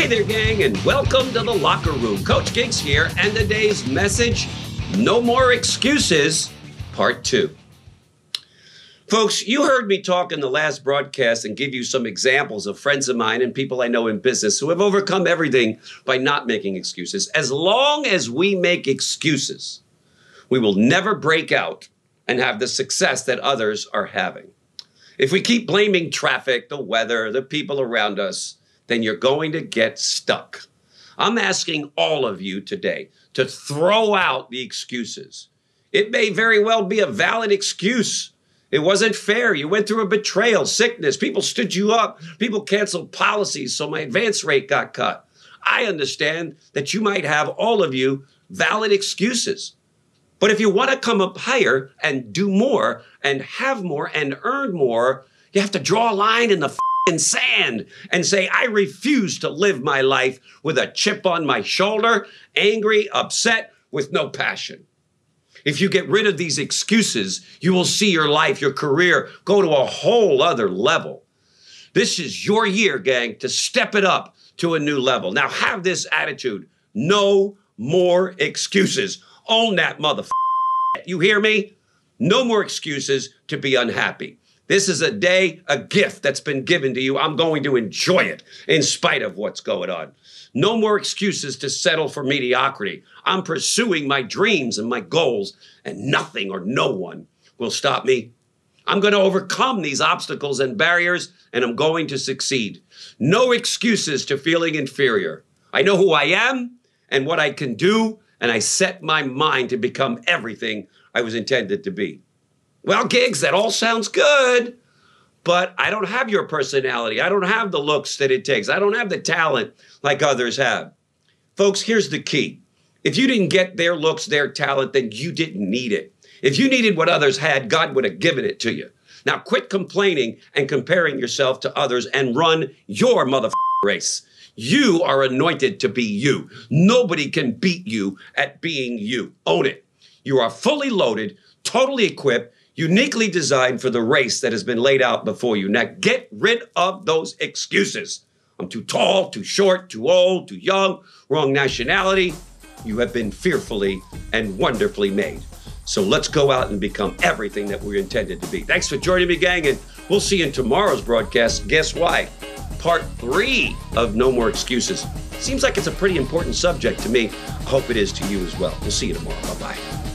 Hey there, gang, and welcome to the locker room. Coach Gigs here, and today's message No More Excuses, Part 2. Folks, you heard me talk in the last broadcast and give you some examples of friends of mine and people I know in business who have overcome everything by not making excuses. As long as we make excuses, we will never break out and have the success that others are having. If we keep blaming traffic, the weather, the people around us, then you're going to get stuck. I'm asking all of you today to throw out the excuses. It may very well be a valid excuse. It wasn't fair. You went through a betrayal, sickness. People stood you up. People canceled policies, so my advance rate got cut. I understand that you might have, all of you, valid excuses. But if you want to come up higher and do more and have more and earn more, you have to draw a line in the sand and say, I refuse to live my life with a chip on my shoulder, angry, upset, with no passion. If you get rid of these excuses, you will see your life, your career go to a whole other level. This is your year, gang, to step it up to a new level. Now have this attitude. No more excuses. Own that motherfucker. You hear me? No more excuses to be unhappy. This is a day, a gift that's been given to you. I'm going to enjoy it in spite of what's going on. No more excuses to settle for mediocrity. I'm pursuing my dreams and my goals, and nothing or no one will stop me. I'm going to overcome these obstacles and barriers, and I'm going to succeed. No excuses to feeling inferior. I know who I am and what I can do, and I set my mind to become everything I was intended to be. Well, gigs, that all sounds good, but I don't have your personality. I don't have the looks that it takes. I don't have the talent like others have. Folks, here's the key. If you didn't get their looks, their talent, then you didn't need it. If you needed what others had, God would have given it to you. Now quit complaining and comparing yourself to others and run your mother race. You are anointed to be you. Nobody can beat you at being you. Own it. You are fully loaded, totally equipped, uniquely designed for the race that has been laid out before you. Now get rid of those excuses. I'm too tall, too short, too old, too young, wrong nationality. You have been fearfully and wonderfully made. So let's go out and become everything that we're intended to be. Thanks for joining me, gang, and we'll see you in tomorrow's broadcast. Guess why? Part three of No More Excuses. Seems like it's a pretty important subject to me. I hope it is to you as well. We'll see you tomorrow. Bye bye.